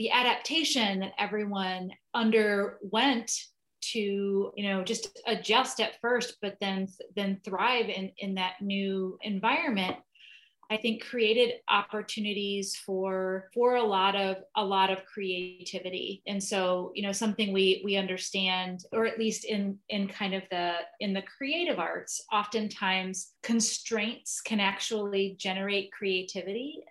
the adaptation that everyone underwent to you know just adjust at first but then then thrive in in that new environment I think created opportunities for for a lot of a lot of creativity. And so, you know, something we we understand, or at least in in kind of the in the creative arts, oftentimes constraints can actually generate creativity.